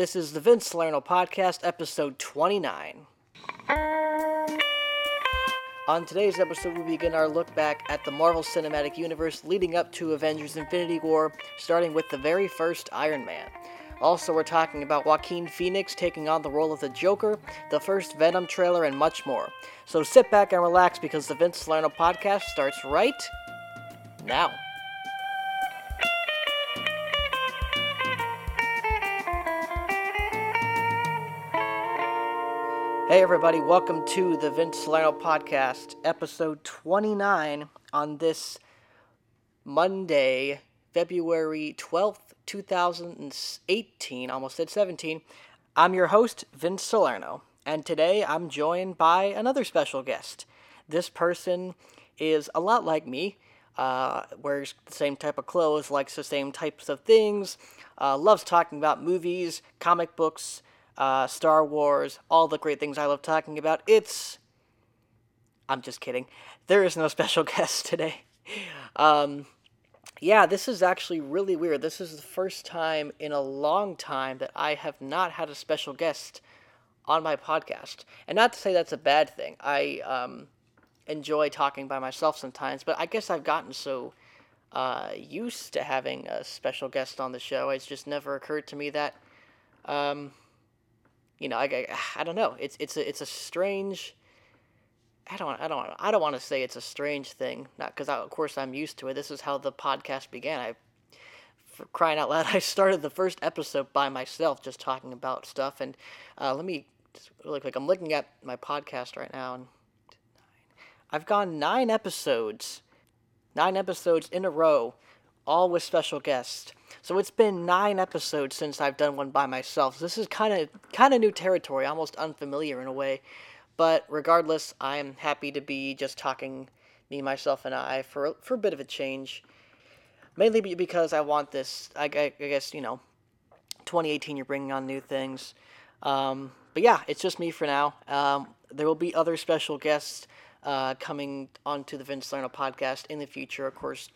This is the Vince Salerno Podcast, episode 29. On today's episode, we begin our look back at the Marvel Cinematic Universe leading up to Avengers Infinity War, starting with the very first Iron Man. Also, we're talking about Joaquin Phoenix taking on the role of the Joker, the first Venom trailer, and much more. So sit back and relax because the Vince Salerno Podcast starts right now. Hey, everybody, welcome to the Vince Salerno Podcast, episode 29 on this Monday, February 12th, 2018. Almost said 17. I'm your host, Vince Salerno, and today I'm joined by another special guest. This person is a lot like me, uh, wears the same type of clothes, likes the same types of things, uh, loves talking about movies, comic books uh, Star Wars, all the great things I love talking about. It's. I'm just kidding. There is no special guest today. Um, yeah, this is actually really weird. This is the first time in a long time that I have not had a special guest on my podcast. And not to say that's a bad thing. I um, enjoy talking by myself sometimes, but I guess I've gotten so uh, used to having a special guest on the show. It's just never occurred to me that um, you know, I, I, I don't know. It's it's a it's a strange. I don't I don't I don't want to say it's a strange thing, not because of course I'm used to it. This is how the podcast began. I, for crying out loud, I started the first episode by myself, just talking about stuff. And uh, let me really quick. I'm looking at my podcast right now, and I've gone nine episodes, nine episodes in a row all with special guests. So it's been nine episodes since I've done one by myself. So this is kind of kind of new territory, almost unfamiliar in a way. But regardless, I'm happy to be just talking me, myself, and I for for a bit of a change. Mainly because I want this. I, I, I guess you know, 2018. You're bringing on new things. Um, but yeah, it's just me for now. Um, there will be other special guests uh, coming onto the Vince Salerno podcast in the future, of course.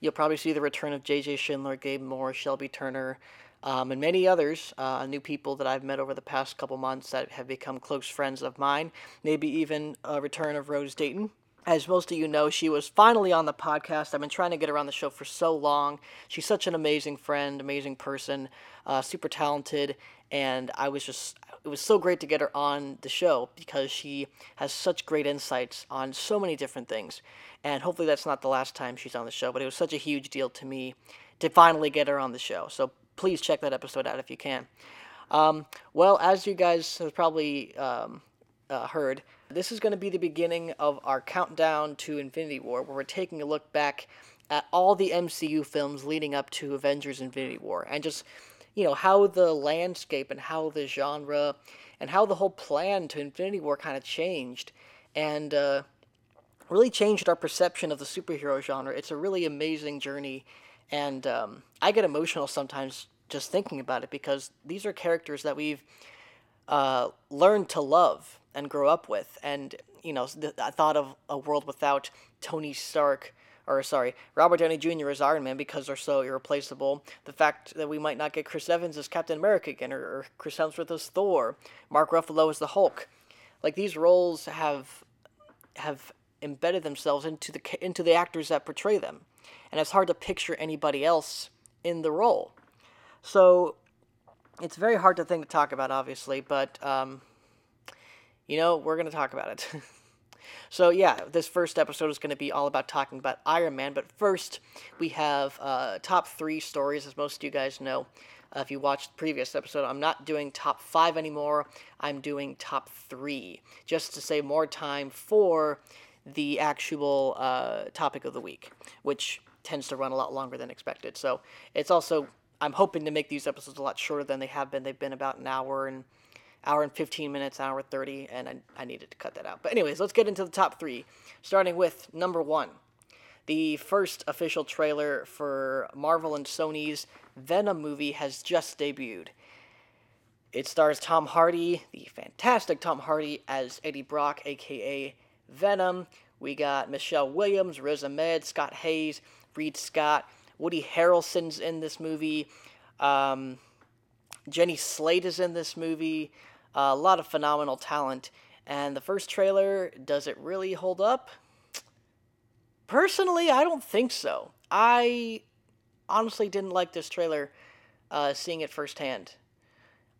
You'll probably see the return of J.J. Schindler, Gabe Moore, Shelby Turner, um, and many others, uh, new people that I've met over the past couple months that have become close friends of mine. Maybe even a return of Rose Dayton. As most of you know, she was finally on the podcast. I've been trying to get her on the show for so long. She's such an amazing friend, amazing person, uh, super talented, and I was just it was so great to get her on the show because she has such great insights on so many different things. And hopefully that's not the last time she's on the show, but it was such a huge deal to me to finally get her on the show. So please check that episode out if you can. Um, well, as you guys have probably um, uh, heard, this is going to be the beginning of our countdown to Infinity War, where we're taking a look back at all the MCU films leading up to Avengers Infinity War and just you know, how the landscape and how the genre and how the whole plan to Infinity War kind of changed and uh, really changed our perception of the superhero genre. It's a really amazing journey, and um, I get emotional sometimes just thinking about it because these are characters that we've uh, learned to love and grow up with. And, you know, I thought of a world without Tony Stark or sorry, Robert Downey Jr. as Iron Man because they're so irreplaceable. The fact that we might not get Chris Evans as Captain America again, or, or Chris Hemsworth as Thor, Mark Ruffalo as the Hulk, like these roles have have embedded themselves into the into the actors that portray them, and it's hard to picture anybody else in the role. So it's very hard to think to talk about, obviously, but um, you know we're gonna talk about it. So yeah, this first episode is going to be all about talking about Iron Man. But first, we have uh, top three stories, as most of you guys know. Uh, if you watched the previous episode, I'm not doing top five anymore. I'm doing top three, just to save more time for the actual uh, topic of the week, which tends to run a lot longer than expected. So it's also I'm hoping to make these episodes a lot shorter than they have been. They've been about an hour and hour and 15 minutes, hour 30, and I, I needed to cut that out. But, anyways, let's get into the top three, starting with number one. The first official trailer for Marvel and Sony's Venom movie has just debuted. It stars Tom Hardy, the fantastic Tom Hardy, as Eddie Brock, aka Venom. We got Michelle Williams, Riz Ahmed, Scott Haze, Reid Scott, Woody Harrelson's in this movie. Um, Jenny Slate is in this movie. A lot of phenomenal talent. And the first trailer, does it really hold up? Personally, I don't think so. I honestly didn't like this trailer, uh, seeing it firsthand.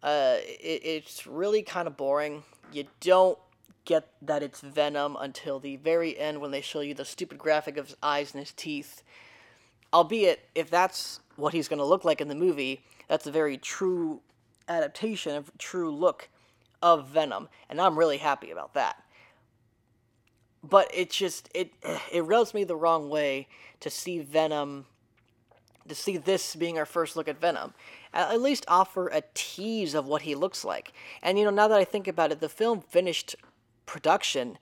Uh, it, it's really kind of boring. You don't get that it's Venom until the very end when they show you the stupid graphic of his eyes and his teeth. Albeit, if that's what he's going to look like in the movie, that's a very true adaptation, a true look of Venom, and I'm really happy about that. But it just it it rubs me the wrong way to see Venom to see this being our first look at Venom. At least offer a tease of what he looks like. And you know, now that I think about it, the film finished production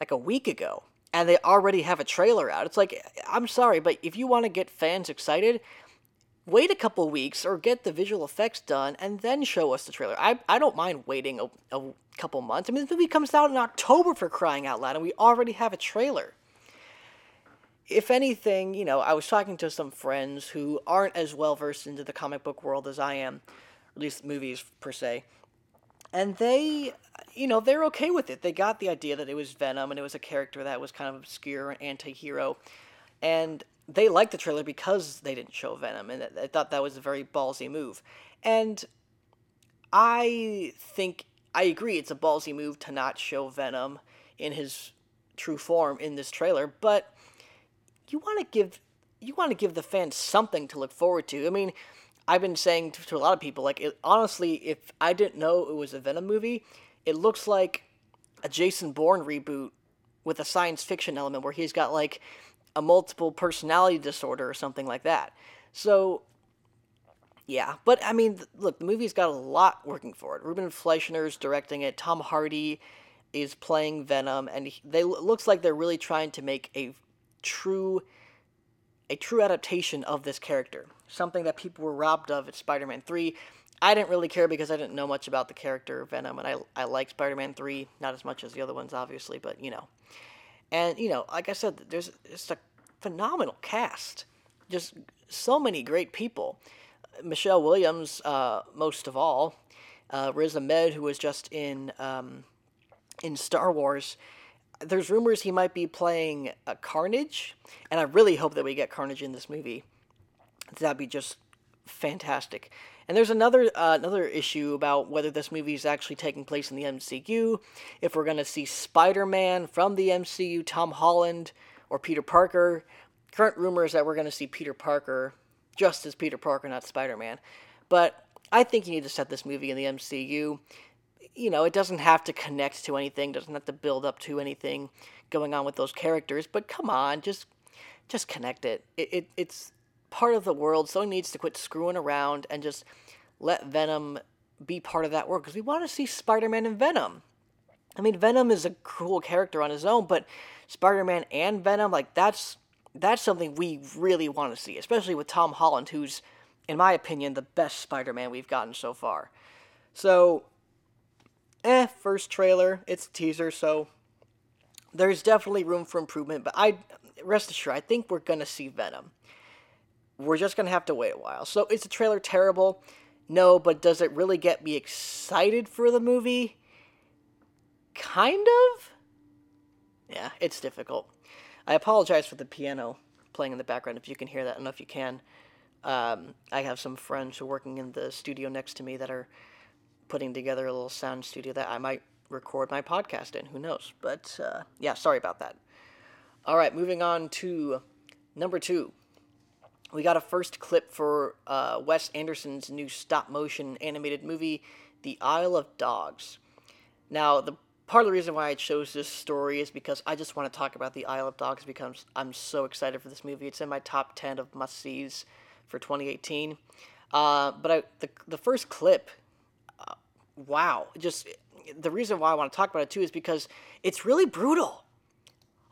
like a week ago and they already have a trailer out. It's like, I'm sorry, but if you want to get fans excited, wait a couple weeks or get the visual effects done and then show us the trailer. I, I don't mind waiting a, a couple months. I mean, this movie comes out in October for crying out loud, and we already have a trailer. If anything, you know, I was talking to some friends who aren't as well versed into the comic book world as I am, at least movies per se, and they you know they're okay with it they got the idea that it was venom and it was a character that was kind of obscure and anti-hero and they liked the trailer because they didn't show venom and i thought that was a very ballsy move. And i think i agree it's a ballsy move to not show venom in his true form in this trailer but you want to give you want to give the fans something to look forward to. I mean I've been saying to, to a lot of people, like, it, honestly, if I didn't know it was a Venom movie, it looks like a Jason Bourne reboot with a science fiction element where he's got, like, a multiple personality disorder or something like that. So, yeah. But, I mean, look, the movie's got a lot working for it. Ruben Fleischer's directing it, Tom Hardy is playing Venom, and he, they looks like they're really trying to make a true a true adaptation of this character something that people were robbed of at Spider-Man 3. I didn't really care because I didn't know much about the character Venom, and I, I like Spider-Man 3, not as much as the other ones, obviously, but, you know. And, you know, like I said, there's just a phenomenal cast. Just so many great people. Michelle Williams, uh, most of all. Uh, Riz Ahmed, who was just in, um, in Star Wars. There's rumors he might be playing uh, Carnage, and I really hope that we get Carnage in this movie that'd be just fantastic. And there's another uh, another issue about whether this movie is actually taking place in the MCU, if we're going to see Spider-Man from the MCU, Tom Holland or Peter Parker. Current rumor is that we're going to see Peter Parker just as Peter Parker, not Spider-Man. But I think you need to set this movie in the MCU. You know, it doesn't have to connect to anything, doesn't have to build up to anything going on with those characters, but come on, just just connect it. it, it it's part of the world. Sony needs to quit screwing around and just let Venom be part of that world because we want to see Spider-Man and Venom. I mean, Venom is a cool character on his own, but Spider-Man and Venom, like that's that's something we really want to see, especially with Tom Holland, who's, in my opinion, the best Spider-Man we've gotten so far. So, eh, first trailer, it's a teaser, so there's definitely room for improvement. But I rest assured, I think we're gonna see Venom. We're just going to have to wait a while. So, is the trailer terrible? No, but does it really get me excited for the movie? Kind of? Yeah, it's difficult. I apologize for the piano playing in the background if you can hear that. I don't know if you can. Um, I have some friends who are working in the studio next to me that are putting together a little sound studio that I might record my podcast in. Who knows? But uh, yeah, sorry about that. All right, moving on to number two we got a first clip for uh, Wes Anderson's new stop motion animated movie, The Isle of Dogs. Now, the part of the reason why I chose this story is because I just want to talk about The Isle of Dogs because I'm so excited for this movie. It's in my top 10 of must sees for 2018. Uh, but I, the, the first clip, uh, wow, just the reason why I want to talk about it too is because it's really brutal.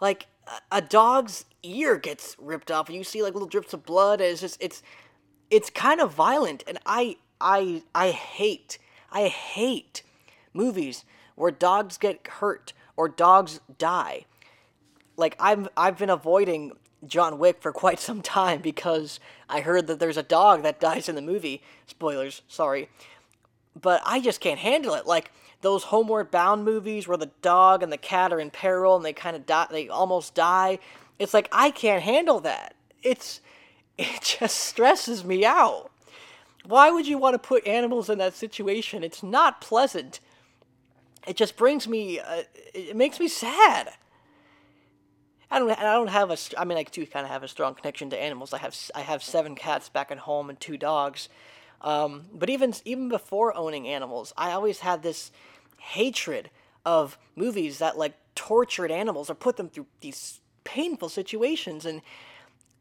Like, a dog's ear gets ripped off and you see like little drips of blood and it's just it's it's kind of violent and i i i hate i hate movies where dogs get hurt or dogs die. Like i've i've been avoiding john wick for quite some time because i heard that there's a dog that dies in the movie. Spoilers sorry. But I just can't handle it. Like those Homeward Bound movies where the dog and the cat are in peril and they kind of die, they almost die. It's like I can't handle that. It's it just stresses me out. Why would you want to put animals in that situation? It's not pleasant. It just brings me. Uh, it makes me sad. I don't. I don't have a. I mean, I do kind of have a strong connection to animals. I have. I have seven cats back at home and two dogs. Um, but even even before owning animals, I always had this hatred of movies that like tortured animals or put them through these painful situations. And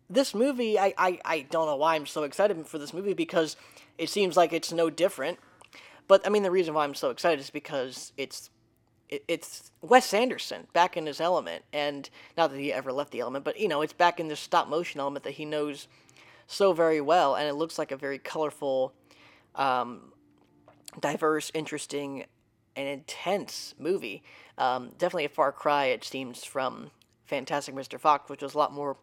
this movie, I, I, I don't know why I'm so excited for this movie because it seems like it's no different. But I mean, the reason why I'm so excited is because it's it's Wes Anderson back in his element, and not that he ever left the element, but you know, it's back in this stop motion element that he knows so very well, and it looks like a very colorful, um, diverse, interesting, and intense movie. Um, definitely a far cry, it seems, from Fantastic Mr. Fox, which was a lot more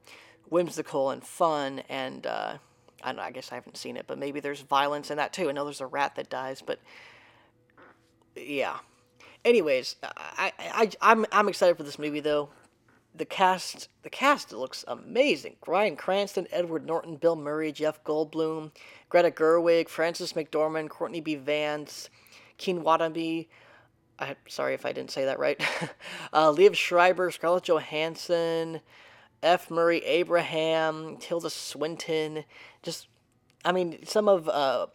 whimsical and fun, and uh, I don't know, I guess I haven't seen it, but maybe there's violence in that too. I know there's a rat that dies, but yeah. Anyways, I, I, I'm, I'm excited for this movie though the cast the cast looks amazing. Bryan Cranston, Edward Norton, Bill Murray, Jeff Goldblum, Greta Gerwig, Frances McDormand, Courtney B. Vance, Keen Watanabe. I'm sorry if I didn't say that right. uh, Liev Schreiber, Scarlett Johansson, F. Murray Abraham, Tilda Swinton. Just, I mean, some of uh,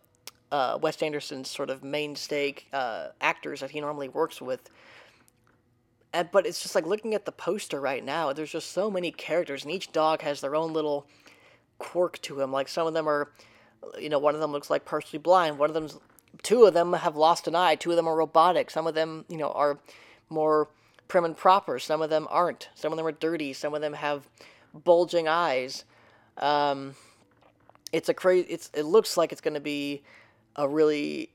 uh, Wes Anderson's sort of mainstay uh, actors that he normally works with and, but it's just like looking at the poster right now, there's just so many characters, and each dog has their own little quirk to him. Like some of them are, you know, one of them looks like partially blind. One of them's, two of them have lost an eye. Two of them are robotic. Some of them, you know, are more prim and proper. Some of them aren't. Some of them are dirty. Some of them have bulging eyes. Um, it's a crazy. It's it looks like it's going to be a really.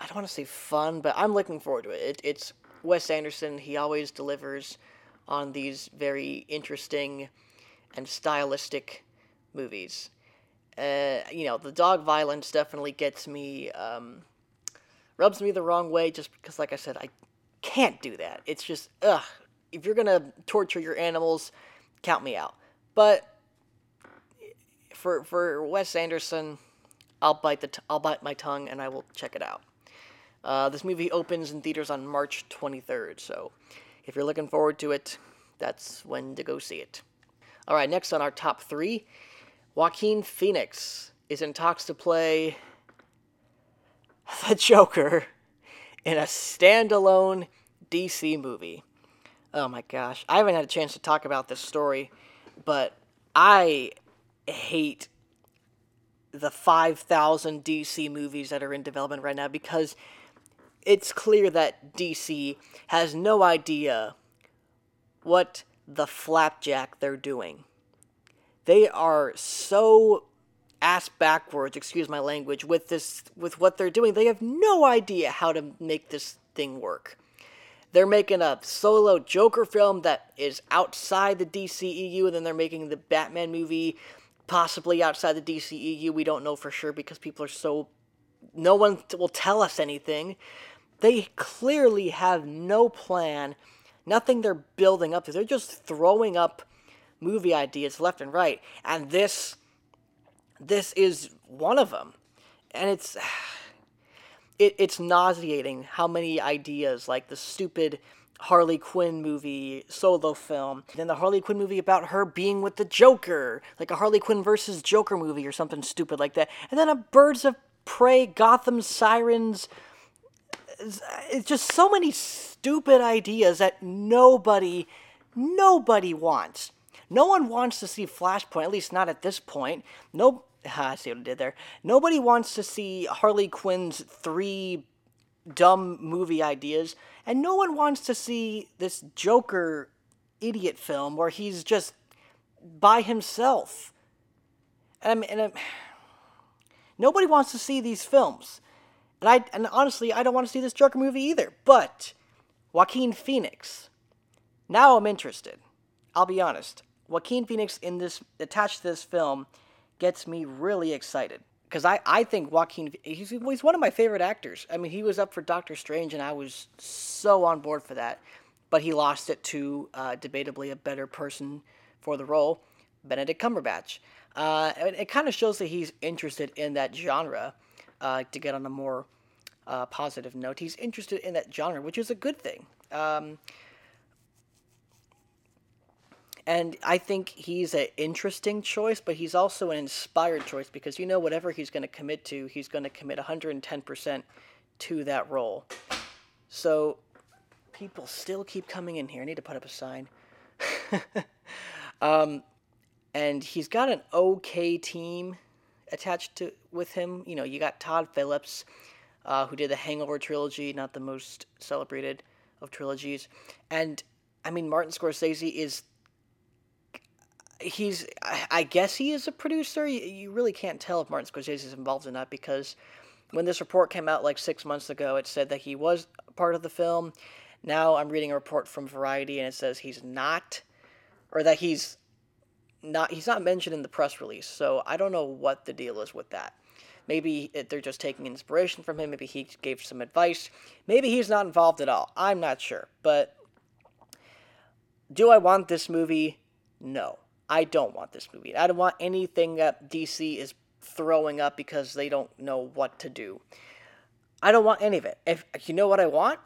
I don't want to say fun, but I'm looking forward to it. it it's Wes Anderson, he always delivers on these very interesting and stylistic movies. Uh, you know, the dog violence definitely gets me, um, rubs me the wrong way just because, like I said, I can't do that. It's just, ugh. If you're gonna torture your animals, count me out. But for for Wes Anderson, I'll bite the t- I'll bite my tongue and I will check it out. Uh, this movie opens in theaters on March 23rd, so if you're looking forward to it, that's when to go see it. All right, next on our top three, Joaquin Phoenix is in talks to play the Joker in a standalone DC movie. Oh my gosh, I haven't had a chance to talk about this story, but I hate the 5,000 DC movies that are in development right now because it's clear that DC has no idea what the flapjack they're doing. They are so ass backwards, excuse my language, with this with what they're doing. They have no idea how to make this thing work. They're making a solo Joker film that is outside the DCEU, and then they're making the Batman movie possibly outside the DCEU. We don't know for sure because people are so. No one will tell us anything. They clearly have no plan, nothing they're building up to. They're just throwing up movie ideas left and right. And this this is one of them. And it's it, it's nauseating how many ideas like the stupid Harley Quinn movie solo film, then the Harley Quinn movie about her being with the Joker, like a Harley Quinn versus Joker movie or something stupid like that, and then a Birds of Prey Gotham Sirens it's just so many stupid ideas that nobody nobody wants. No one wants to see Flashpoint, at least not at this point. No, I see what I did there. Nobody wants to see Harley Quinn's three dumb movie ideas, and no one wants to see this Joker idiot film where he's just by himself. And, and, and nobody wants to see these films. And I and honestly, I don't want to see this Joker movie either. But Joaquin Phoenix. Now I'm interested. I'll be honest. Joaquin Phoenix in this attached to this film gets me really excited because I, I think Joaquin he's, he's one of my favorite actors. I mean, he was up for Doctor Strange, and I was so on board for that. But he lost it to uh, debatably a better person for the role, Benedict Cumberbatch. Uh, it, it kind of shows that he's interested in that genre. Uh, to get on a more uh, positive note, he's interested in that genre, which is a good thing. Um, and I think he's an interesting choice, but he's also an inspired choice because you know whatever he's going to commit to, he's going to commit 110% to that role. So people still keep coming in here. I need to put up a sign. um, and he's got an okay team attached to with him. You know, you got Todd Phillips, uh, who did the Hangover trilogy, not the most celebrated of trilogies, and I mean Martin Scorsese is he's I guess he is a producer. You, really can't tell if Martin Scorsese is involved or not because when this report came out like six months ago, it said that he was part of the film. Now I'm reading a report from Variety and it says he's not, or that he's not. He's not mentioned in the press release. So I don't know what the deal is with that. Maybe they're just taking inspiration from him. Maybe he gave some advice. Maybe he's not involved at all. I'm not sure. But do I want this movie? No. I don't want this movie. I don't want anything that DC is throwing up because they don't know what to do. I don't want any of it. If you know what I want,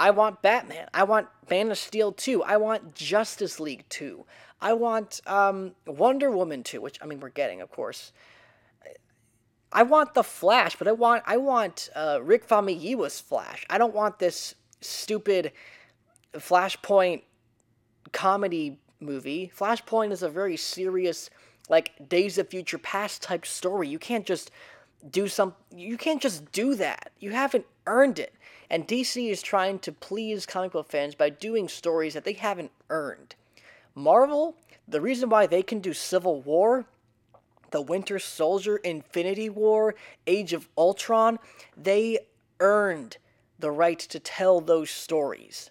I want Batman. I want Man of Steel 2. I want Justice League 2. I want um, Wonder Woman 2, which I mean we're getting, of course. I want the Flash, but I want I want uh, Rick Famuyiwa's Flash. I don't want this stupid Flashpoint comedy movie. Flashpoint is a very serious, like Days of Future Past type story. You can't just do some. You can't just do that. You haven't earned it. And DC is trying to please comic book fans by doing stories that they haven't earned. Marvel, the reason why they can do Civil War, The Winter Soldier, Infinity War, Age of Ultron, they earned the right to tell those stories.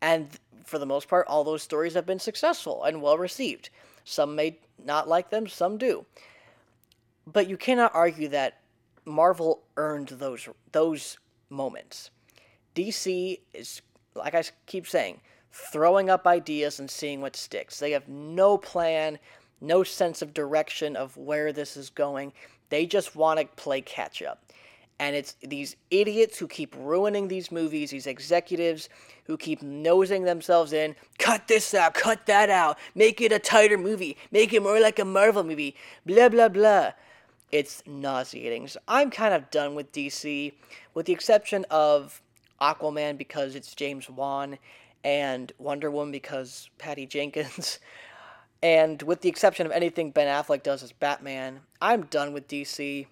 And for the most part, all those stories have been successful and well received. Some may not like them, some do. But you cannot argue that Marvel earned those those moments. DC is, like I keep saying, throwing up ideas and seeing what sticks. They have no plan, no sense of direction of where this is going. They just want to play catch up. And it's these idiots who keep ruining these movies, these executives who keep nosing themselves in. Cut this out, cut that out, make it a tighter movie, make it more like a Marvel movie, blah, blah, blah. It's nauseating. So I'm kind of done with DC, with the exception of Aquaman because it's James Wan, and Wonder Woman because Patty Jenkins. And with the exception of anything Ben Affleck does as Batman, I'm done with DC.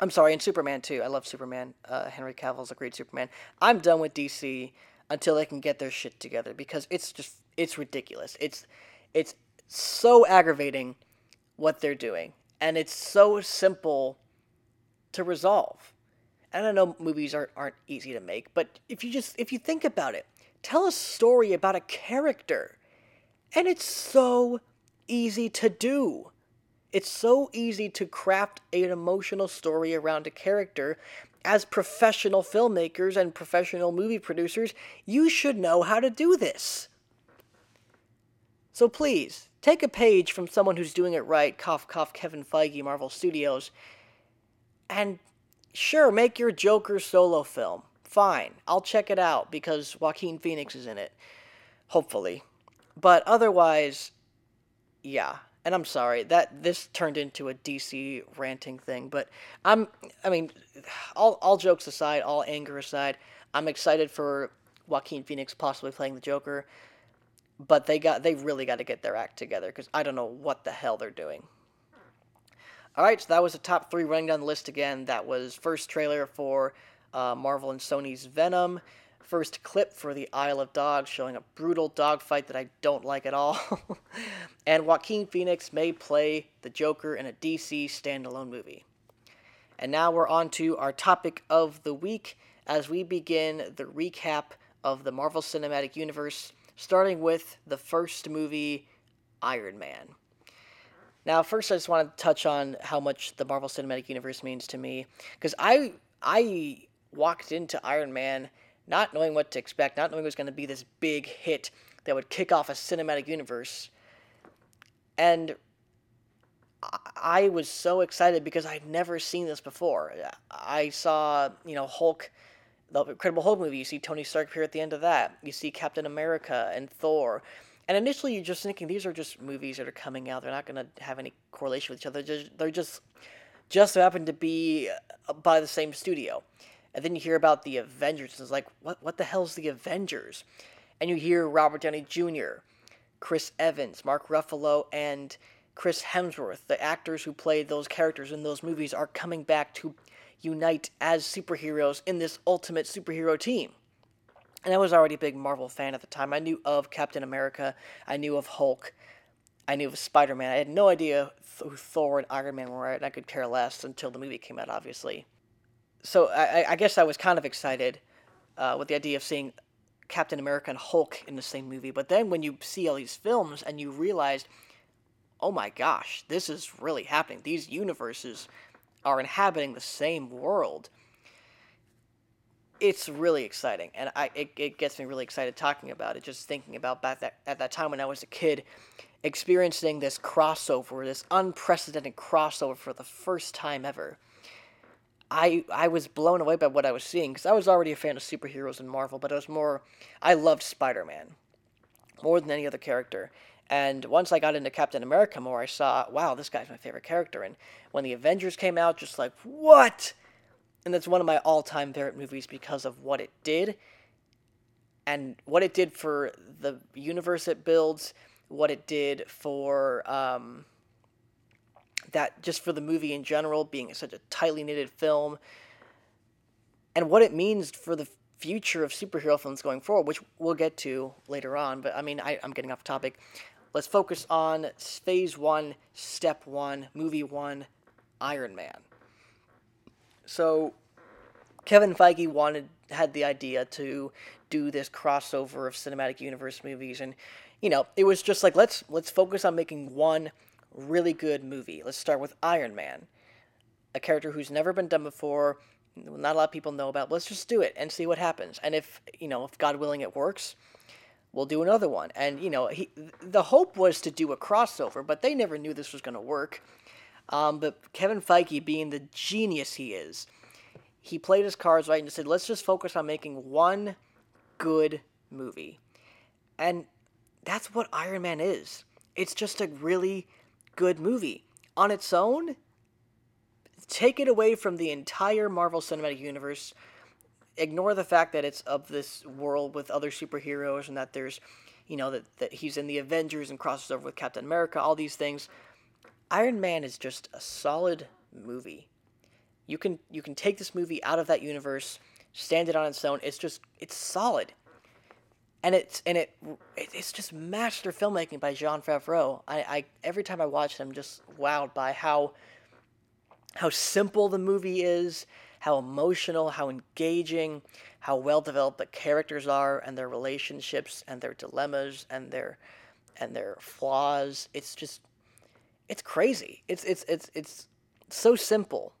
I'm sorry, and Superman too. I love Superman. Uh, Henry Cavill's a great Superman. I'm done with DC until they can get their shit together because it's just it's ridiculous. It's it's so aggravating what they're doing, and it's so simple to resolve. And I know movies aren't aren't easy to make, but if you just if you think about it, tell a story about a character, and it's so easy to do. It's so easy to craft an emotional story around a character. As professional filmmakers and professional movie producers, you should know how to do this. So please, take a page from someone who's doing it right, cough, cough, Kevin Feige, Marvel Studios, and sure, make your Joker solo film. Fine, I'll check it out because Joaquin Phoenix is in it. Hopefully. But otherwise, yeah, and I'm sorry that this turned into a DC ranting thing, but I'm I mean, all all jokes aside, all anger aside, I'm excited for Joaquin Phoenix possibly playing the Joker, but they got they really got to get their act together because I don't know what the hell they're doing. All right, so that was the top three running down the list again. That was first trailer for uh, Marvel and Sony's Venom first clip for the Isle of Dogs, showing a brutal dogfight that I don't like at all. and Joaquin Phoenix may play the Joker in a DC standalone movie. And now we're on to our topic of the week as we begin the recap of the Marvel Cinematic Universe, starting with the first movie, Iron Man. Now, first, I just want to touch on how much the Marvel Cinematic Universe means to me, because I I walked into Iron Man not knowing what to expect, not knowing it was going to be this big hit that would kick off a cinematic universe, and I was so excited because I'd never seen this before. I saw, you know, Hulk, the Incredible Hulk movie. You see Tony Stark appear at the end of that. You see Captain America and Thor. And initially, you're just thinking these are just movies that are coming out. They're not going to have any correlation with each other. They're just, they're just just happen to be uh, by the same studio. And then you hear about the Avengers. And it's like, what what the hell's the Avengers? And you hear Robert Downey Jr., Chris Evans, Mark Ruffalo, and Chris Hemsworth, the actors who played those characters in those movies, are coming back to unite as superheroes in this ultimate superhero team. And I was already a big Marvel fan at the time. I knew of Captain America, I knew of Hulk, I knew of Spider Man. I had no idea who Thor and Iron Man were, and I could care less until the movie came out, obviously. So I, I guess I was kind of excited uh, with the idea of seeing Captain America and Hulk in the same movie. But then when you see all these films and you realize oh my gosh, this is really happening. These universes are inhabiting the same world. It's really exciting, and I it, it gets me really excited talking about it. Just thinking about back that at that time when I was a kid, experiencing this crossover, this unprecedented crossover for the first time ever. I I was blown away by what I was seeing because I was already a fan of superheroes and Marvel, but I was more I loved Spider Man more than any other character, and once I got into Captain America more, I saw, wow, this guy's my favorite character. And when the Avengers came out, just like, what? And that's one of my all time favorite movies because of what it did and what it did for the universe it builds, what it did for um, that, just for the movie in general, being such a tightly knitted film, and what it means for the future of superhero films going forward, which we'll get to later on. But I mean, I, am getting off topic. Let's focus on phase one, step one, movie one, Iron Man. So, Kevin Feige wanted had the idea to do this crossover of cinematic universe movies, and you know, it was just like let's let's focus on making one really good movie. Let's start with Iron Man, a character who's never been done before, not a lot of people know about. Let's just do it and see what happens. And if you know, if God willing, it works, we'll do another one. And you know, he the hope was to do a crossover, but they never knew this was going to work. Um, but Kevin Feige, being the genius he is, he played his cards right and said, "Let's just focus on making one good movie," and that's what Iron Man is. It's just a really good movie on its own. Take it away from the entire Marvel Cinematic Universe ignore the fact that it's of this world with other superheroes and that there's, you know, that, that he's in the Avengers and crosses over with Captain America, all these things. Iron Man is just a solid movie. You can you can take this movie out of that universe, stand it on its own. It's just it's solid. And it's and it it's just master filmmaking by Jon Favreau. I, I every time I watch him, I'm just wowed by how how simple the movie is how emotional, how engaging, how well developed the characters are and their relationships and their dilemmas and their and their flaws. It's just it's crazy. It's it's it's it's so simple.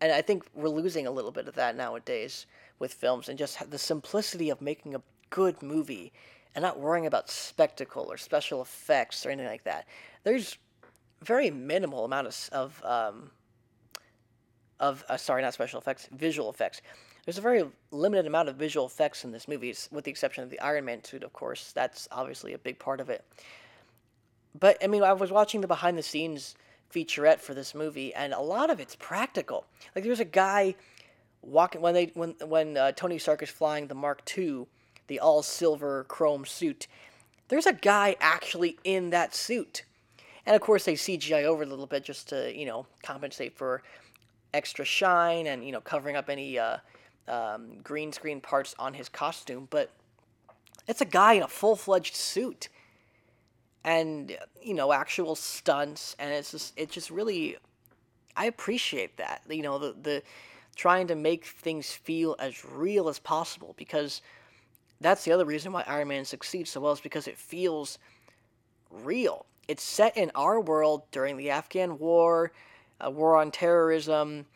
And I think we're losing a little bit of that nowadays with films and just the simplicity of making a good movie and not worrying about spectacle or special effects or anything like that. There's very minimal amount of, of um, of uh, sorry, not special effects, visual effects. There's a very limited amount of visual effects in this movie, with the exception of the Iron Man suit, of course. That's obviously a big part of it. But I mean, I was watching the behind the scenes featurette for this movie, and a lot of it's practical. Like there's a guy walking when they when when uh, Tony Stark is flying the Mark II, the all silver chrome suit. There's a guy actually in that suit, and of course they CGI over a little bit just to you know compensate for extra shine and you know covering up any uh, um, green screen parts on his costume, but it's a guy in a full fledged suit, and you know actual stunts, and it's just it just really I appreciate that you know the the trying to make things feel as real as possible because that's the other reason why Iron Man succeeds so well is because it feels real. it's set in our world during the Afghan War, a war on terrorism,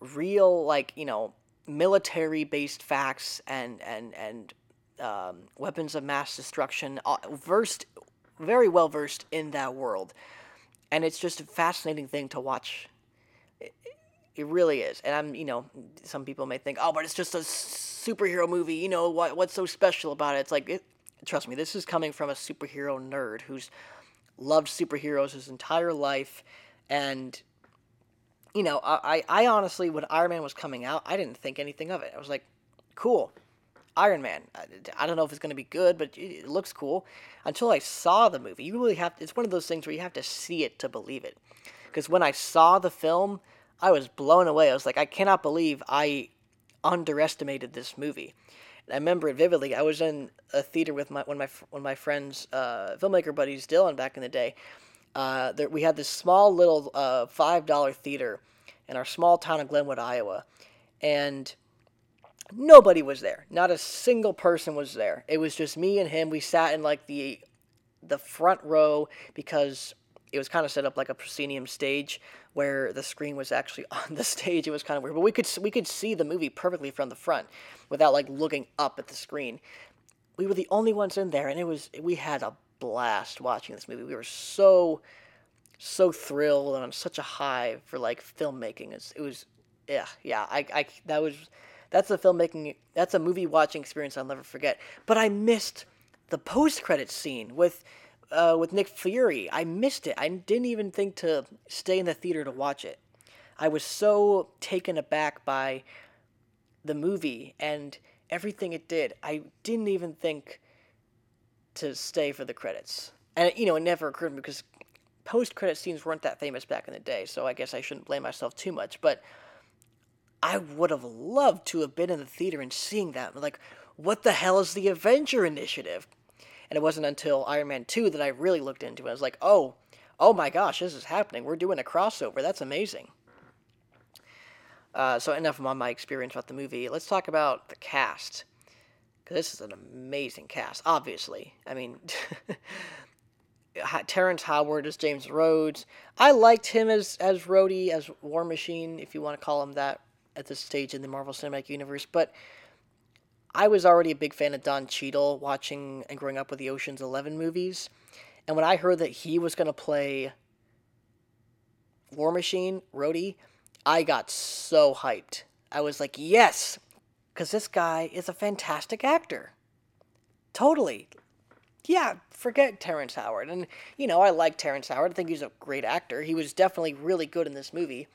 real like you know military based facts and and and um, weapons of mass destruction, uh, versed, very well versed in that world, and it's just a fascinating thing to watch. It, it really is, and I'm you know some people may think, oh, but it's just a superhero movie. You know what? What's so special about it? It's like, it, trust me, this is coming from a superhero nerd who's loved superheroes his entire life, and you know, I, I honestly, when Iron Man was coming out, I didn't think anything of it. I was like, cool, Iron Man. I, I don't know if it's going to be good, but it, it, looks cool. Until I saw the movie, you really have. It's one of those things where you have to see it to believe it. Because when I saw the film, I was blown away. I was like, I cannot believe I underestimated this movie. I remember it vividly. I was in a theater with my one of my one of my friends, uh, filmmaker buddies, Dylan, back in the day uh, there, we had this small little uh, five dollar theater in our small town of Glenwood, Iowa, and nobody was there. Not a single person was there. It was just me and him. We sat in like the the front row because it was kind of set up like a proscenium stage where the screen was actually on the stage. It was kind of weird, but we could we could see the movie perfectly from the front without like looking up at the screen. We were the only ones in there, and it was we had a blast watching this movie. We were so so thrilled and on such a high for like filmmaking. It was yeah yeah I, I that was that's a filmmaking that's a movie watching experience I'll never forget. But I missed the post credit scene with uh, with Nick Fury. I missed it. I didn't even think to stay in the theater to watch it. I was so taken aback by the movie and everything it did. I didn't even think to stay for the credits. And you know, it never occurred to me because post credit scenes weren't that famous back in the day, so I guess I shouldn't blame myself too much. But I would have loved to have been in the theater and seeing that. Like, what the hell is the Avenger Initiative? And it wasn't until Iron Man 2 that I really looked into it. I was like, oh, oh my gosh, this is happening. We're doing a crossover. That's amazing. Uh, so enough of my experience about the movie. Let's talk about the cast because this is an amazing cast. Obviously, I mean, Terrence Howard as James Rhodes. I liked him as as Rhodey as War Machine, if you want to call him that at this stage in the Marvel Cinematic Universe. But I was already a big fan of Don Cheadle, watching and growing up with the Ocean's Eleven movies. And when I heard that he was going to play War Machine, Rhodey, I got so hyped. I was like, yes, because this guy is a fantastic actor. Totally. Yeah, forget Terrence Howard. And, you know, I like Terrence Howard. I think he's a great actor. He was definitely really good in this movie.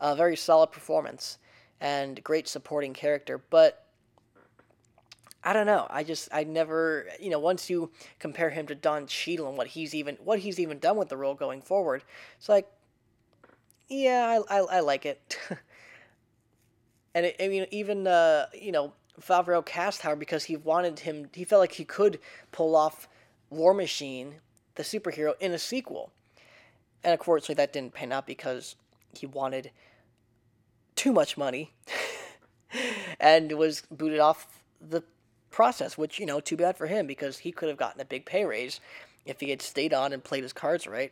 A very solid performance and great supporting character. But I don't know. I just I never you know once you compare him to Don Cheadle and what he's even what he's even done with the role going forward, it's like, yeah, I I, I like it. And it, I mean, even uh, you know Favreau cast Howard because he wanted him. He felt like he could pull off War Machine, the superhero, in a sequel. And of course, that didn't pan out because he wanted too much money and was booted off the process. Which you know, too bad for him because he could have gotten a big pay raise if he had stayed on and played his cards right.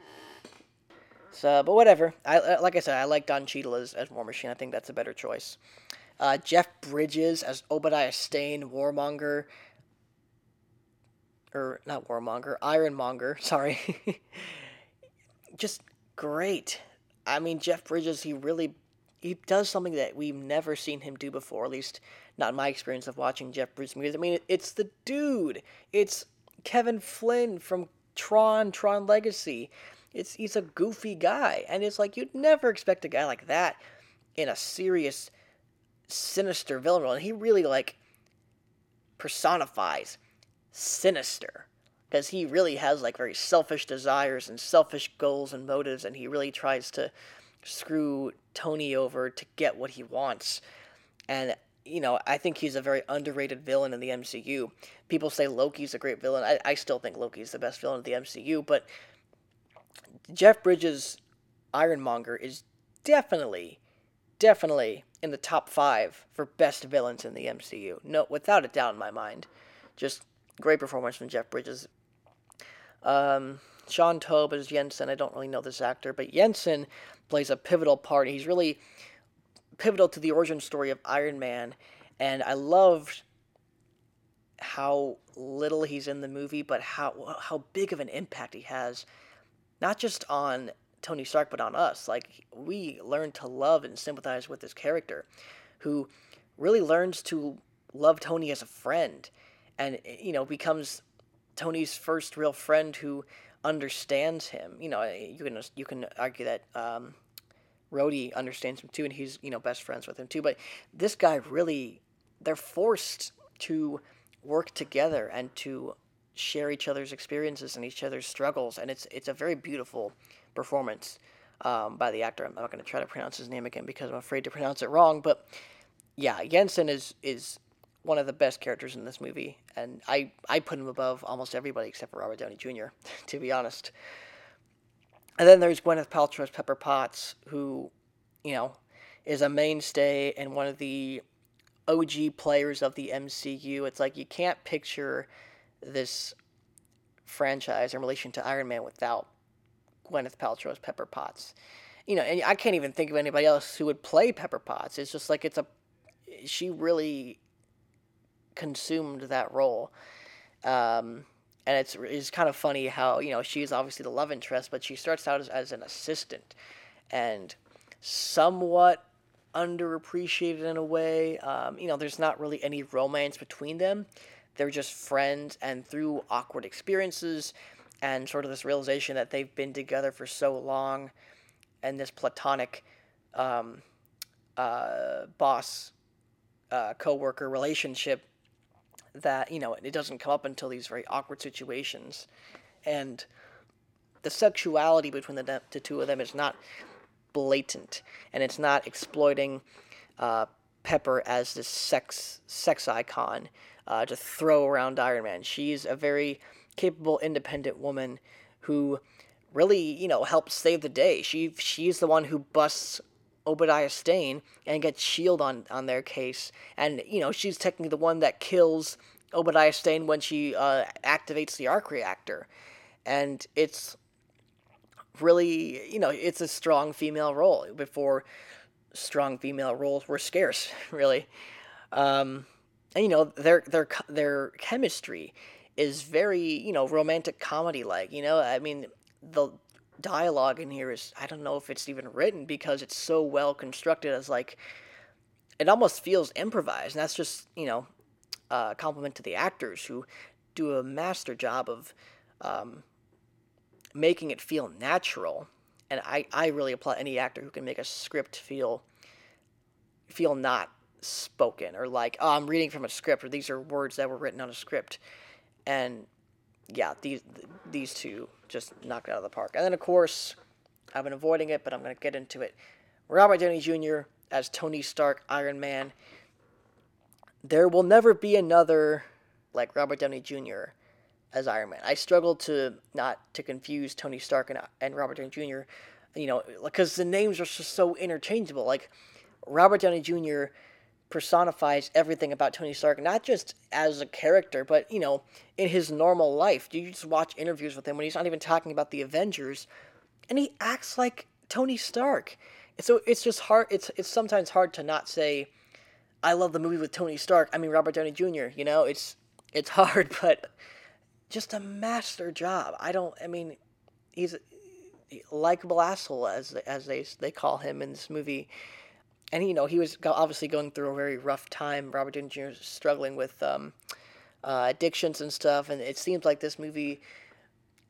So, but whatever. I like I said, I like Don Cheadle as, as War Machine. I think that's a better choice. Uh, Jeff Bridges as Obadiah Stane, Warmonger, or not Warmonger, Ironmonger. Sorry. Just great. I mean, Jeff Bridges. He really he does something that we've never seen him do before. At least not in my experience of watching Jeff Bridges movies. I mean, it's the dude. It's Kevin Flynn from Tron, Tron Legacy. It's he's a goofy guy, and it's like you'd never expect a guy like that in a serious, sinister villain role. And he really like personifies sinister because he really has like very selfish desires and selfish goals and motives, and he really tries to screw Tony over to get what he wants. And you know, I think he's a very underrated villain in the MCU. People say Loki's a great villain. I, I still think Loki's the best villain of the MCU, but Jeff Bridges' Ironmonger is definitely, definitely in the top five for best villains in the MCU. No, without a doubt in my mind. Just great performance from Jeff Bridges. Um, Shaun Toub as Yinsen. I don't really know this actor, but Yinsen plays a pivotal part. He's really pivotal to the origin story of Iron Man, and I loved how little he's in the movie, but how how big of an impact he has, not just on Tony Stark, but on us. Like we learn to love and sympathize with this character, who really learns to love Tony as a friend, and you know becomes Tony's first real friend who understands him. You know, you can you can argue that um, Rhodey understands him too, and he's you know best friends with him too. But this guy really, they're forced to work together and to share each other's experiences and each other's struggles, and it's it's a very beautiful performance um, by the actor. I'm not going to try to pronounce his name again because I'm afraid to pronounce it wrong. But yeah, Yinsen is is one of the best characters in this movie, and I I put him above almost everybody except for Robert Downey Jr. To be honest. And then there's Gwyneth Paltrow's Pepper Potts, who, you know, is a mainstay and one of the OG players of the MCU. It's like you can't picture this franchise in relation to Iron Man without Gwyneth Paltrow's Pepper Potts. You know, and I can't even think of anybody else who would play Pepper Potts. It's just like it's a she really consumed that role. Um, and it's it's kind of funny how you know she's obviously the love interest, but she starts out as, as an assistant, and somewhat underappreciated in a way. Um, you know, there's not really any romance between them. They're just friends, and through awkward experiences and sort of this realization that they've been together for so long, and this platonic um, uh, boss uh, co-worker relationship that you know it doesn't come up until these very awkward situations, and the sexuality between the, the two of them is not blatant, and it's not exploiting uh, Pepper as this sex sex icon uh, to throw around Iron Man. She's a very capable, independent woman who really, you know, helps save the day. She she's the one who busts Obadiah Stane and gets Shield on on their case, and you know she's technically the one that kills Obadiah Stane when she uh, activates the arc reactor, and it's really you know it's a strong female role before strong female roles were scarce really, um, and you know their their their chemistry is very you know romantic comedy like you know? I mean the dialogue in here is I don't know if it's even written because it's so well constructed as like it almost feels improvised and that's just you know a compliment to the actors who do a master job of um, making it feel natural and I, I really applaud any actor who can make a script feel feel not spoken or like oh I'm reading from a script or these are words that were written on a script and yeah these these two just knocked out of the park. And then, of course, I've been avoiding it, but I'm going to get into it. Robert Downey Jr. as Tony Stark, Iron Man. There will never be another like Robert Downey Jr. as Iron Man. I struggle to not to confuse Tony Stark and, and Robert Downey Jr. You know, because the names are just so interchangeable. Like Robert Downey Jr personifies everything about Tony Stark, not just as a character, but you know, in his normal life. You just watch interviews with him when he's not even talking about the Avengers, and he acts like Tony Stark. So it's just hard. It's it's sometimes hard to not say, "I love the movie with Tony Stark." I mean Robert Downey Jr. You know, it's it's hard, but just a master job. I don't. I mean, he's a likable asshole as as they they call him in this movie and you know he was obviously going through a very rough time. Robert Downey Jr. struggling with um, uh, addictions and stuff, and it seems like this movie.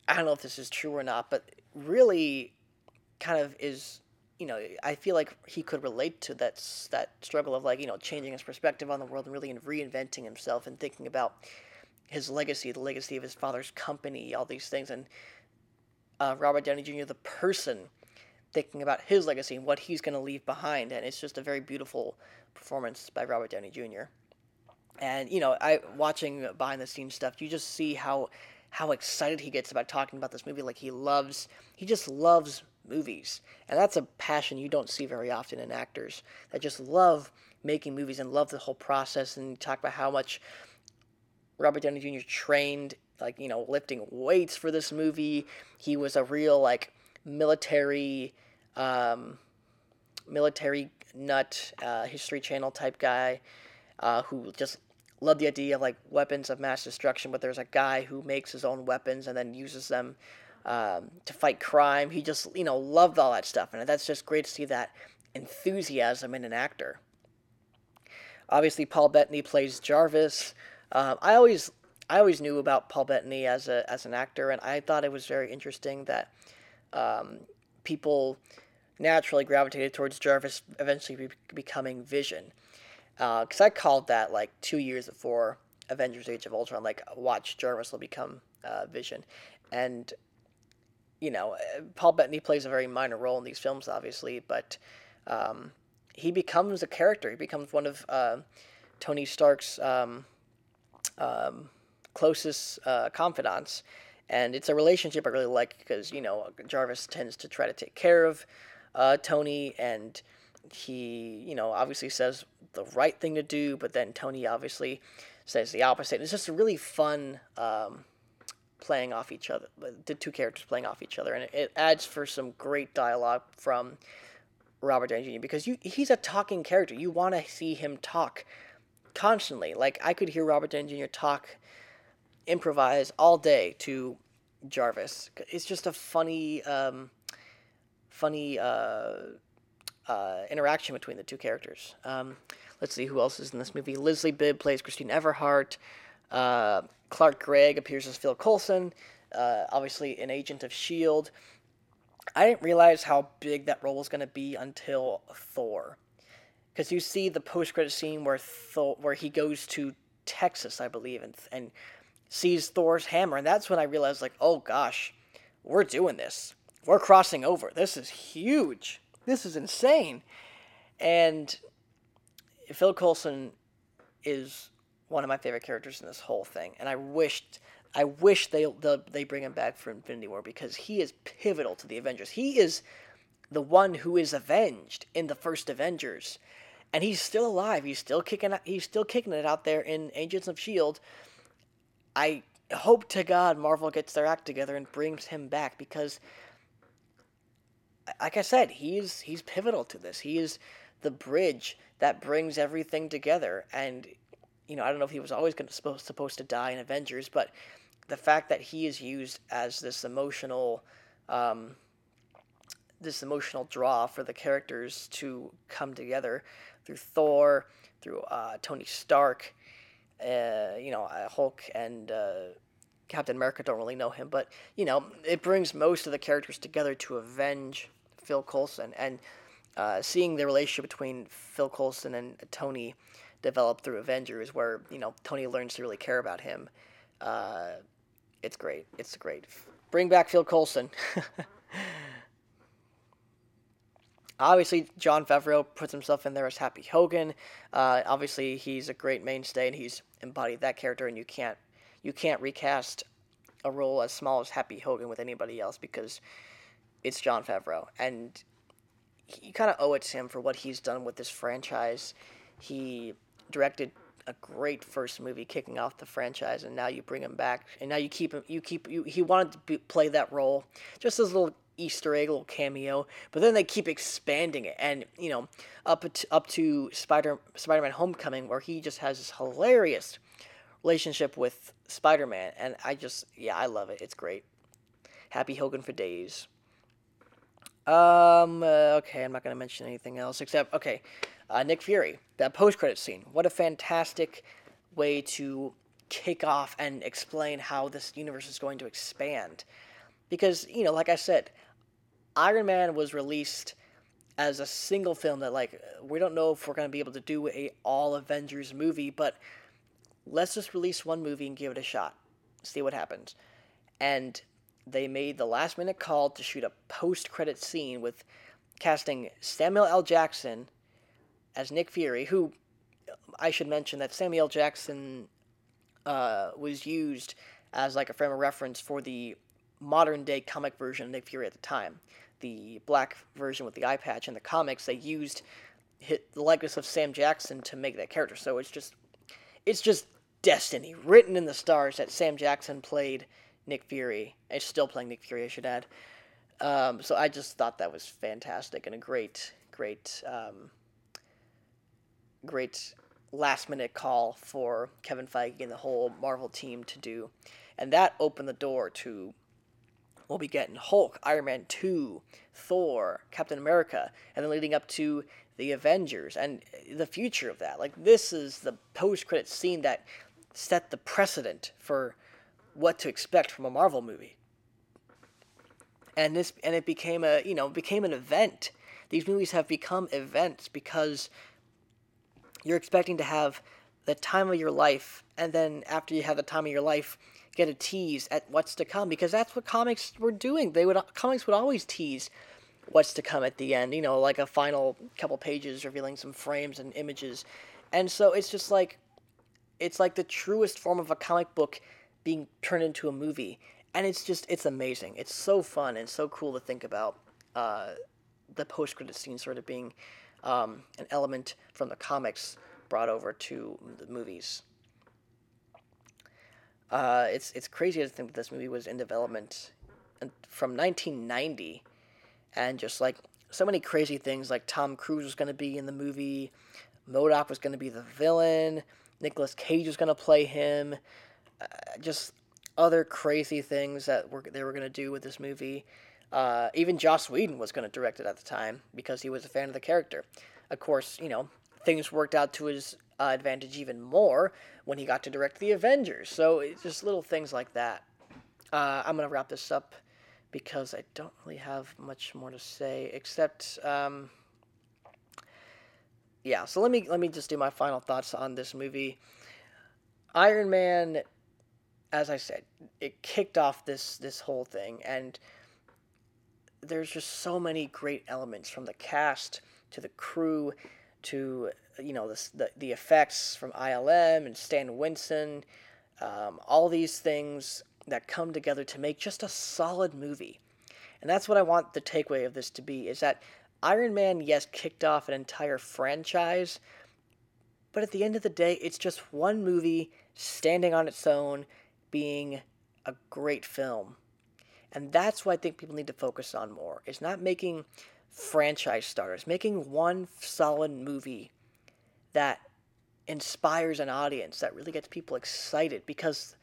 I don't know if this is true or not, but really, kind of is. You know, I feel like he could relate to that that struggle of like you know changing his perspective on the world and really reinventing himself and thinking about his legacy, the legacy of his father's company, all these things, and uh, Robert Downey Jr. the person thinking about his legacy and what he's going to leave behind. And it's just a very beautiful performance by Robert Downey Jr. And you know, I watching behind the scenes stuff, you just see how how excited he gets about talking about this movie. Like he loves, he just loves movies, and that's a passion you don't see very often in actors that just love making movies and love the whole process. And talk about how much Robert Downey Jr. trained like you know lifting weights for this movie. He was a real like military um, military nut, uh, History Channel type guy uh, who just loved the idea of like weapons of mass destruction. But there's a guy who makes his own weapons and then uses them um, to fight crime. He just you know loved all that stuff, and that's just great to see that enthusiasm in an actor. Obviously, Paul Bettany plays Jarvis. Um, I always I always knew about Paul Bettany as a as an actor, and I thought it was very interesting that um, people naturally gravitated towards Jarvis eventually be- becoming Vision. Because uh, I called that like two years before Avengers: Age of Ultron. Like, watch Jarvis will become uh, Vision, and you know, Paul Bettany plays a very minor role in these films, obviously, but um, he becomes a character. He becomes one of uh, Tony Stark's um, um, closest uh, confidants, and it's a relationship I really like because you know Jarvis tends to try to take care of uh, Tony, and he you know obviously says the right thing to do, but then Tony obviously says the opposite. It's just a really fun um, playing off each other, the two characters playing off each other, and it adds for some great dialogue from Robert Downey Jr. because you he's a talking character. You want to see him talk constantly. Like I could hear Robert Downey Jr. talk, improvise all day to Jarvis. It's just a funny, um, funny uh, uh, interaction between the two characters. Um, let's see who else is in this movie. Leslie Bibb plays Christine Everhart. Uh, Clark Gregg appears as Phil Coulson, obviously an agent of S.H.I.E.L.D. I didn't realize how big that role was going to be until Thor. Because you see the post credit scene where Thor, where he goes to Texas, I believe, and, and sees Thor's hammer. And that's when I realized, like, oh gosh, we're doing this. We're crossing over. This is huge. This is insane. And Phil Coulson is one of my favorite characters in this whole thing. And I wished I wish they they bring him back for Infinity War because he is pivotal to the Avengers. He is the one who is avenged in the first Avengers, and he's still alive. He's still kicking. He's still kicking it out there in Agents of Shield. I hope to God Marvel gets their act together and brings him back because, like I said, he's he's pivotal to this. He is the bridge that brings everything together. And you know, I don't know if he was always going to supposed supposed to die in Avengers, but the fact that he is used as this emotional um, this emotional draw for the characters to come together through Thor, through uh, Tony Stark, uh, you know, uh, Hulk and uh, Captain America don't really know him, but you know, it brings most of the characters together to avenge Phil Coulson, and uh, seeing the relationship between Phil Coulson and Tony develop through Avengers, where you know Tony learns to really care about him. Uh, it's great. It's great. Bring back Phil Coulson. obviously, Jon Favreau puts himself in there as Happy Hogan. Uh, obviously, he's a great mainstay, and he's embodied that character. And you can't you can't recast a role as small as Happy Hogan with anybody else because it's Jon Favreau, and you kind of owe it to him for what he's done with this franchise. He directed a great first movie kicking off the franchise, and now you bring him back, and now you keep him. You keep you. He wanted to be, play that role, just as a little Easter egg, little cameo. But then they keep expanding it, and you know, up to, up to Spider Spider Man Homecoming, where he just has this hilarious relationship with Spider Man, and I just yeah, I love it. It's great. Happy Hogan for days. Um. Uh, okay, I'm not gonna mention anything else except okay. Uh, Nick Fury, that post credit scene. What a fantastic way to kick off and explain how this universe is going to expand. Because, you know, like I said, Iron Man was released as a single film that, like, we don't know if we're going to be able to do a all Avengers movie, but let's just release one movie and give it a shot. See what happens. And they made the last minute call to shoot a post credit scene with casting Samuel L. Jackson as Nick Fury, who I should mention that Samuel L. Jackson uh, was used as like a frame of reference for the modern day comic version of Nick Fury at the time. The black version with the eye patch in the comics, they used hit the likeness of Sam Jackson to make that character. So it's just, it's just destiny written in the stars that Sam Jackson played Nick Fury. Is still playing Nick Fury, I should add. Um, so I just thought that was fantastic and a great, great, um, great last minute call for Kevin Feige and the whole Marvel team to do. And that opened the door to we'll be getting Hulk, Iron Man 2, Thor, Captain America, and then leading up to the Avengers and the future of that. Like this is the post credit scene that set the precedent for what to expect from a Marvel movie. And this and it became a, you know, became an event. These movies have become events because you're expecting to have the time of your life and then after you have the time of your life get a tease at what's to come because that's what comics were doing they would comics would always tease what's to come at the end you know like a final couple pages revealing some frames and images and so it's just like it's like the truest form of a comic book being turned into a movie. And it's just it's amazing. It's so fun and so cool to think about uh, the post-credit scene sort of being um, an element from the comics brought over to the movies. Uh, it's it's crazy to think that this movie was in development from 1990, and just like so many crazy things, like Tom Cruise was going to be in the movie, MODOK was going to be the villain, Nicolas Cage was going to play him, uh, just other crazy things that were they were going to do with this movie. Uh, even Joss Whedon was going to direct it at the time because he was a fan of the character. Of course, you know, things worked out to his uh, advantage even more when he got to direct the Avengers. So it's just little things like that. Uh, I'm going to wrap this up because I don't really have much more to say except. Um, yeah, so let me let me just do my final thoughts on this movie. Iron Man, as I said, it kicked off this this whole thing, and there's just so many great elements from the cast to the crew to you know the, the, the effects from ILM and Stan Winston, um, all these things that come together to make just a solid movie. And that's what I want the takeaway of this to be is that Iron Man, yes, kicked off an entire franchise, but at the end of the day, it's just one movie standing on its own, being a great film. And that's what I think people need to focus on more. Is not making franchise starters, making one solid movie that inspires an audience, that really gets people excited because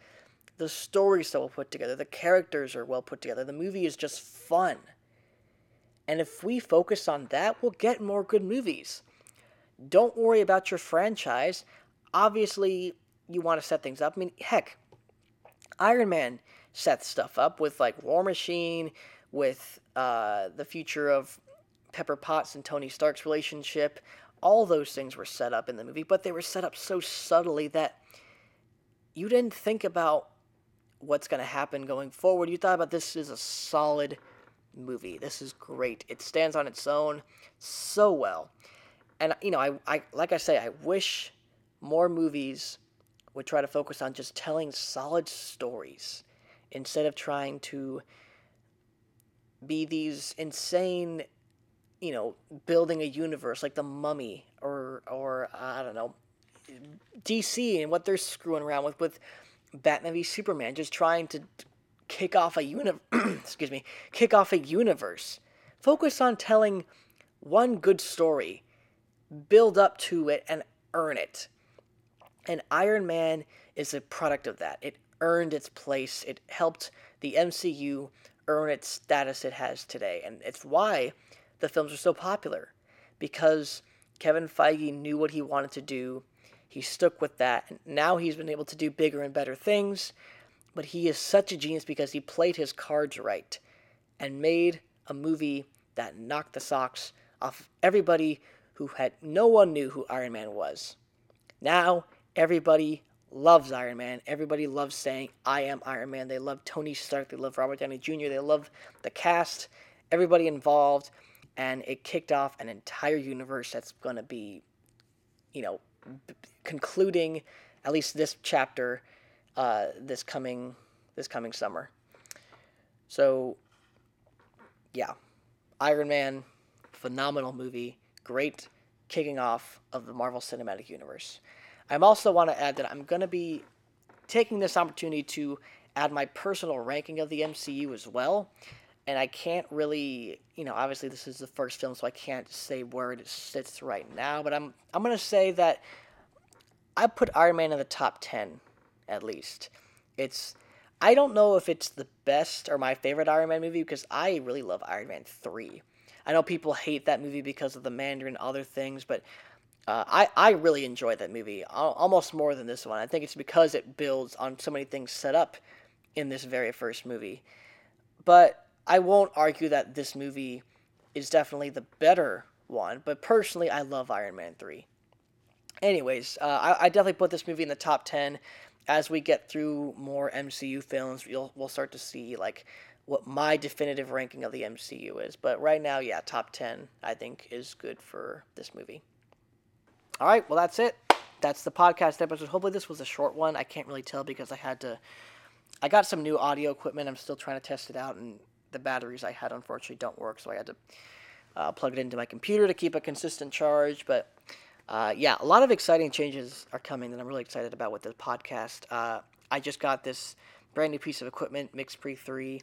the story's so well put together, the characters are well put together, the movie is just fun. And if we focus on that, we'll get more good movies. Don't worry about your franchise. Obviously, you want to set things up. I mean, heck, Iron Man set stuff up with like War Machine, with uh, the future of Pepper Potts and Tony Stark's relationship, all those things were set up in the movie, but they were set up so subtly that you didn't think about what's going to happen going forward. You thought about this is a solid movie. This is great. It stands on its own so well. And you know, I, I like I say, I wish more movies would try to focus on just telling solid stories instead of trying to be these insane you know, building a universe like the Mummy or or I don't know, DC and what they're screwing around with with Batman v Superman, just trying to kick off a uni- excuse me, kick off a universe. Focus on telling one good story, build up to it, and earn it. And Iron Man is a product of that. It earned its place. It helped the MCU earn its status it has today, and it's why the films are so popular because Kevin Feige knew what he wanted to do. He stuck with that. And now he's been able to do bigger and better things. But he is such a genius because he played his cards right and made a movie that knocked the socks off everybody who had no one knew who Iron Man was. Now everybody loves Iron Man. Everybody loves saying I am Iron Man. They love Tony Stark. They love Robert Downey Jr. They love the cast, everybody involved and it kicked off an entire universe that's going to be, you know, b- concluding at least this chapter uh, this coming this coming summer. So, yeah, Iron Man, phenomenal movie, great kicking off of the Marvel Cinematic Universe. I also want to add that I'm going to be taking this opportunity to add my personal ranking of the MCU as well. And I can't really, you know, obviously this is the first film, so I can't say where it sits right now. But I'm I'm gonna say that I put Iron Man in the top ten, at least. It's I don't know if it's the best or my favorite Iron Man movie because I really love Iron Man three. I know people hate that movie because of the Mandarin and other things, but uh, I, I really enjoyed that movie almost more than this one. I think it's because it builds on so many things set up in this very first movie. But I won't argue that this movie is definitely the better one. But personally, I love Iron Man 3. Anyways, uh, I, I definitely put this movie in the top 10. As we get through more MCU films, you'll, we'll start to see like what my definitive ranking of the MCU is. But right now, yeah, top 10 I think is good for this movie. All right, well, that's it. That's the podcast episode. Hopefully, this was a short one. I can't really tell because I had to. I got some new audio equipment. I'm still trying to test it out, and the batteries I had unfortunately don't work, so I had to uh, plug it into my computer to keep a consistent charge. But uh, yeah, a lot of exciting changes are coming that I'm really excited about with the podcast. Uh, I just got this brand new piece of equipment, MixPre 3.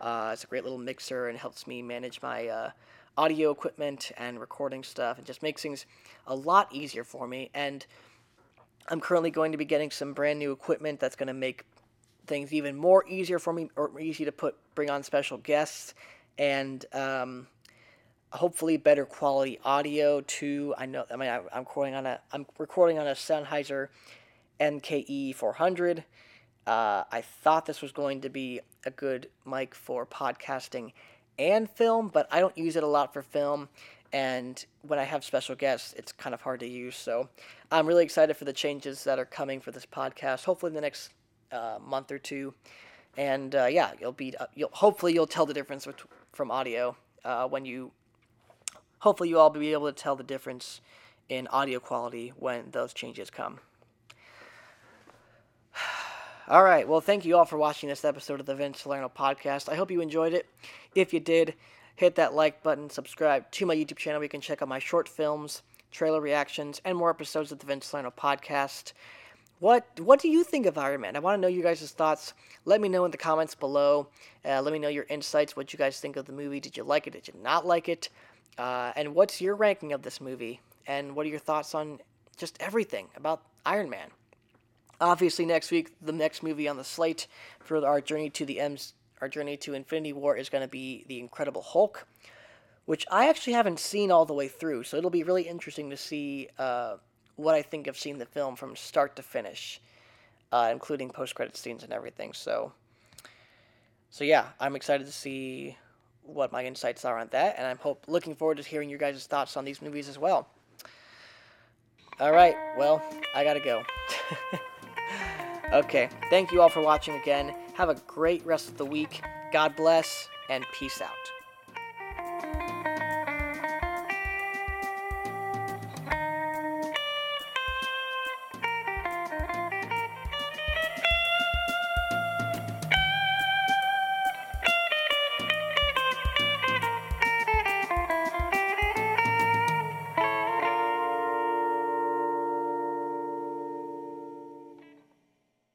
Uh, it's a great little mixer and helps me manage my uh, audio equipment and recording stuff and just makes things a lot easier for me. And I'm currently going to be getting some brand new equipment that's going to make things even more easier for me or easy to put bring on special guests and um, hopefully better quality audio too. I know I mean I, am recording on a I'm recording on a Sennheiser MKE 400. Uh, I thought this was going to be a good mic for podcasting and film, but I don't use it a lot for film. And when I have special guests, it's kind of hard to use. So I'm really excited for the changes that are coming for this podcast. Hopefully, in the next uh, month or two. And uh, yeah, you'll be uh, you'll hopefully you'll tell the difference with, from audio uh, when you. Hopefully, you all be able to tell the difference in audio quality when those changes come. All right. Well, thank you all for watching this episode of the Vince Salerno podcast. I hope you enjoyed it. If you did, hit that like button, subscribe to my YouTube channel. You can check out my short films, trailer reactions, and more episodes of the Vince Salerno podcast. What What do you think of Iron Man? I want to know you guys' thoughts. Let me know in the comments below. Uh, let me know your insights. What you guys think of the movie? Did you like it? Did you not like it? Uh, and what's your ranking of this movie? And what are your thoughts on just everything about Iron Man? Obviously, next week, the next movie on the slate for our journey to the M's, our journey to Infinity War is going to be The Incredible Hulk, which I actually haven't seen all the way through. So it'll be really interesting to see uh, what I think of seeing the film from start to finish, uh, including post-credit scenes and everything. So, so yeah, I'm excited to see what my insights are on that, and I'm hope looking forward to hearing your guys' thoughts on these movies as well. All right, well, I gotta go. Okay, thank you all for watching again. Have a great rest of the week. God bless, and peace out.